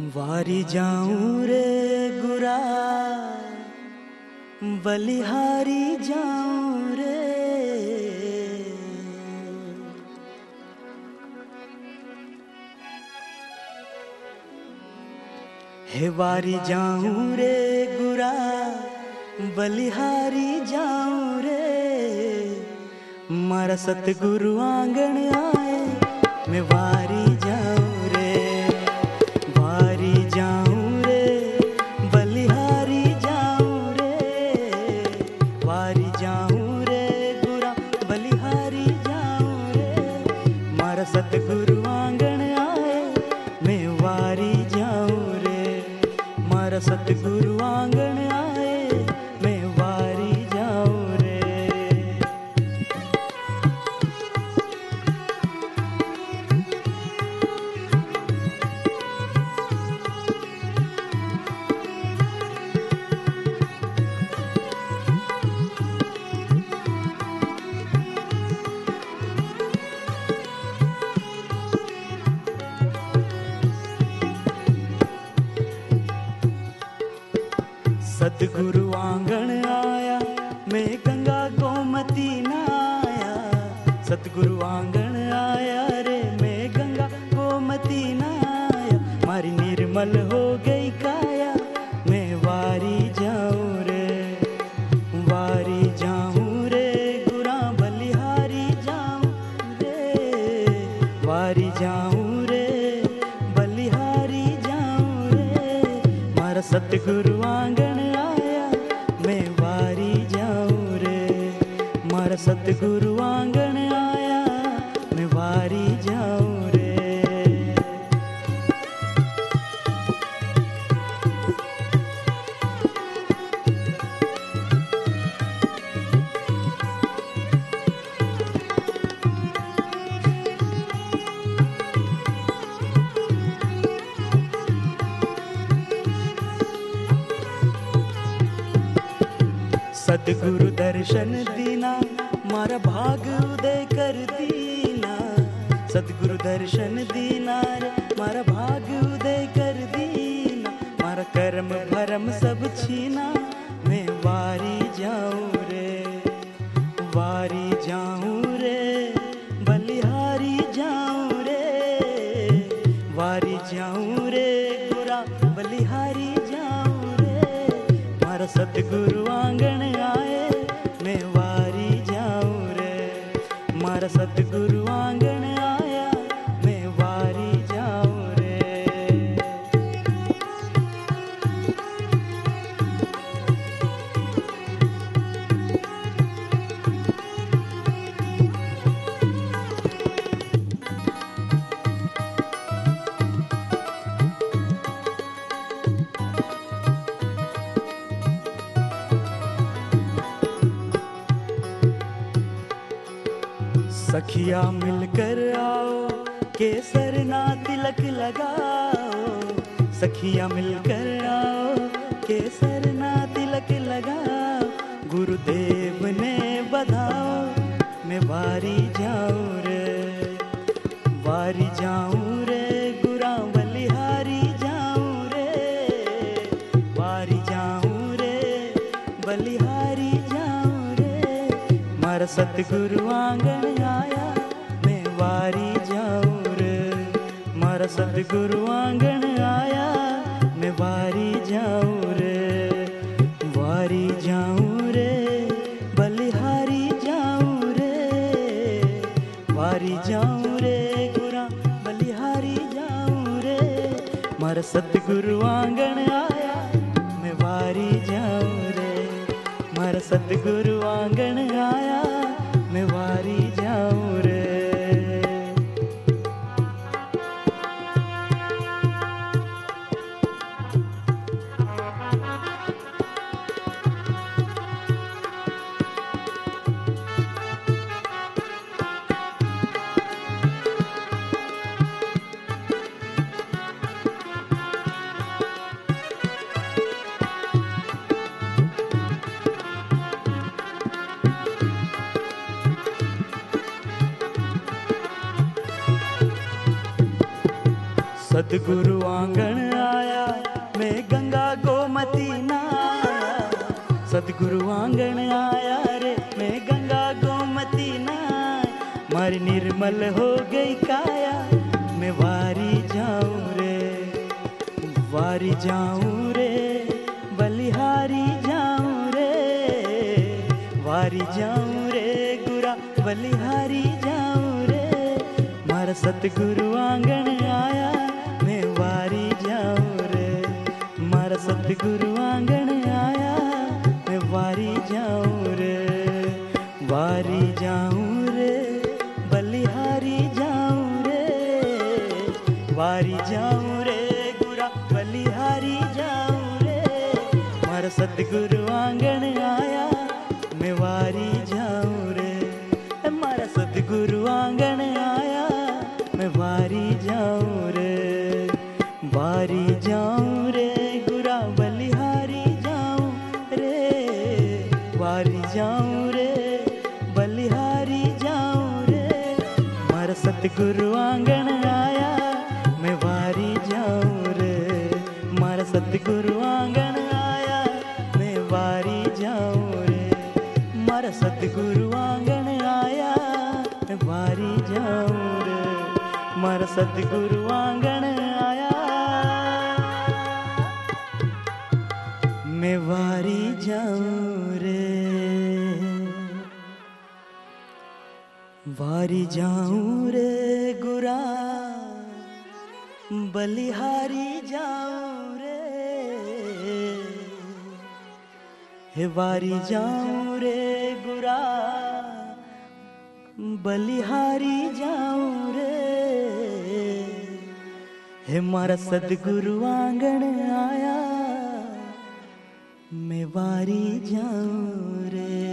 वारी जाऊँ रे गुरा, बलिहारी जाऊँ रे। हे वारी जाऊँ रे गुरा, बलिहारी जाऊँ रे। मारा सतगुरु आँगन सतगुरु। सतगुरु आँगन आया, मैं गंगा को गोमती नाया सतगुरु आँगन आया, रे मैं गंगा गोमती नाया मारी निर्मल हो गई काया, मैं वारी जाऊँ रे। वारी जाऊँ रे, गुरा बलिहारी जाऊँ रे। वारी जाऊँ रे, बलिहारी जाऊँ रे। मारा सतगुरु आँगन सतगुरु आँगन आया मैं वारी जाऊँ रे। सतगुरु दर्शन दीना मारा भाग उदय कर दीना। सतगुरु दर्शन दीना रे, मारा भाग उदय कर दीना। मारा कर्म भरम सब छीना, मैं वारी जाऊँ रे, वारी जाऊँ रे, बलिहारी जाऊँ रे, वारी जाऊँ रे, गुरा बलिहारी जाऊँ रे। मारा सतगुरु मारा सतगुरु आँगन सखिया मिलकर आओ, केसर ना तिलक लगाओ। सखिया मिलकर आओ, केसर ना तिलक लगाओ। गुरुदेव ने बधाओ, मैं वारी जाऊँ रे। वारी जाऊँ रे गुरा बलिहारी जाऊँ रे। वारी जाऊँ रे, बलिहारी मारा सतगुरु आँगन आया, मैं वारी जाऊँ रे। मारा सतगुरु आँगन आया, मैं वारी जाऊँ रे। वारी जाऊँ रे, बलिहारी जाऊँ रे। वारी जाऊँ रे, गुरा, बलिहारी जाऊँ रे। मारा सतगुरु आँगन आया, मैं वारी जाऊँ सतगुरु आँगन आया मैं सतगुरु आँगन आया, मैं गंगा गोमती नाया सतगुरु आंगण आया रे, मैं गंगा गोमती नाय मारी निर्मल हो गई काया, मैं वारी जाऊँ रे, वारी जाऊँ रे, बलिहारी जाऊँ रे। वारी जाऊँ रे, गुरा, बलिहारी जाऊँ रे। मारा सतगुरु मैं जाऊँ रे। मारा सतगुरु आँगन आया, मैं वारी जाऊँ रे। वारी जाऊँ रे, बलिहारी जाऊँ रे। वारी जाऊँ रे, गुरा बलिहारी जाऊँ रे। मारा सतगुरु आंगण वारी जाऊँ रे, बलिहारी जाऊँ रे। मारा सतगुरु आंगण आया, मैं वारी जाऊँ रे। मारा सतगुरु आंगण आया, मैं वारी जाऊँ रे। मारा सतगुरु आँगन आया, मैं वारी जाऊँ रे। मारा सतगुरु आंगण वारी जाऊँ रे गुरा, बलिहारी जाऊँ रे। हे वारी जाऊँ रे गुरा, बलिहारी जाऊँ रे। हे मारा सदगुरु आंगण आया, मैं वारी जाऊँ रे।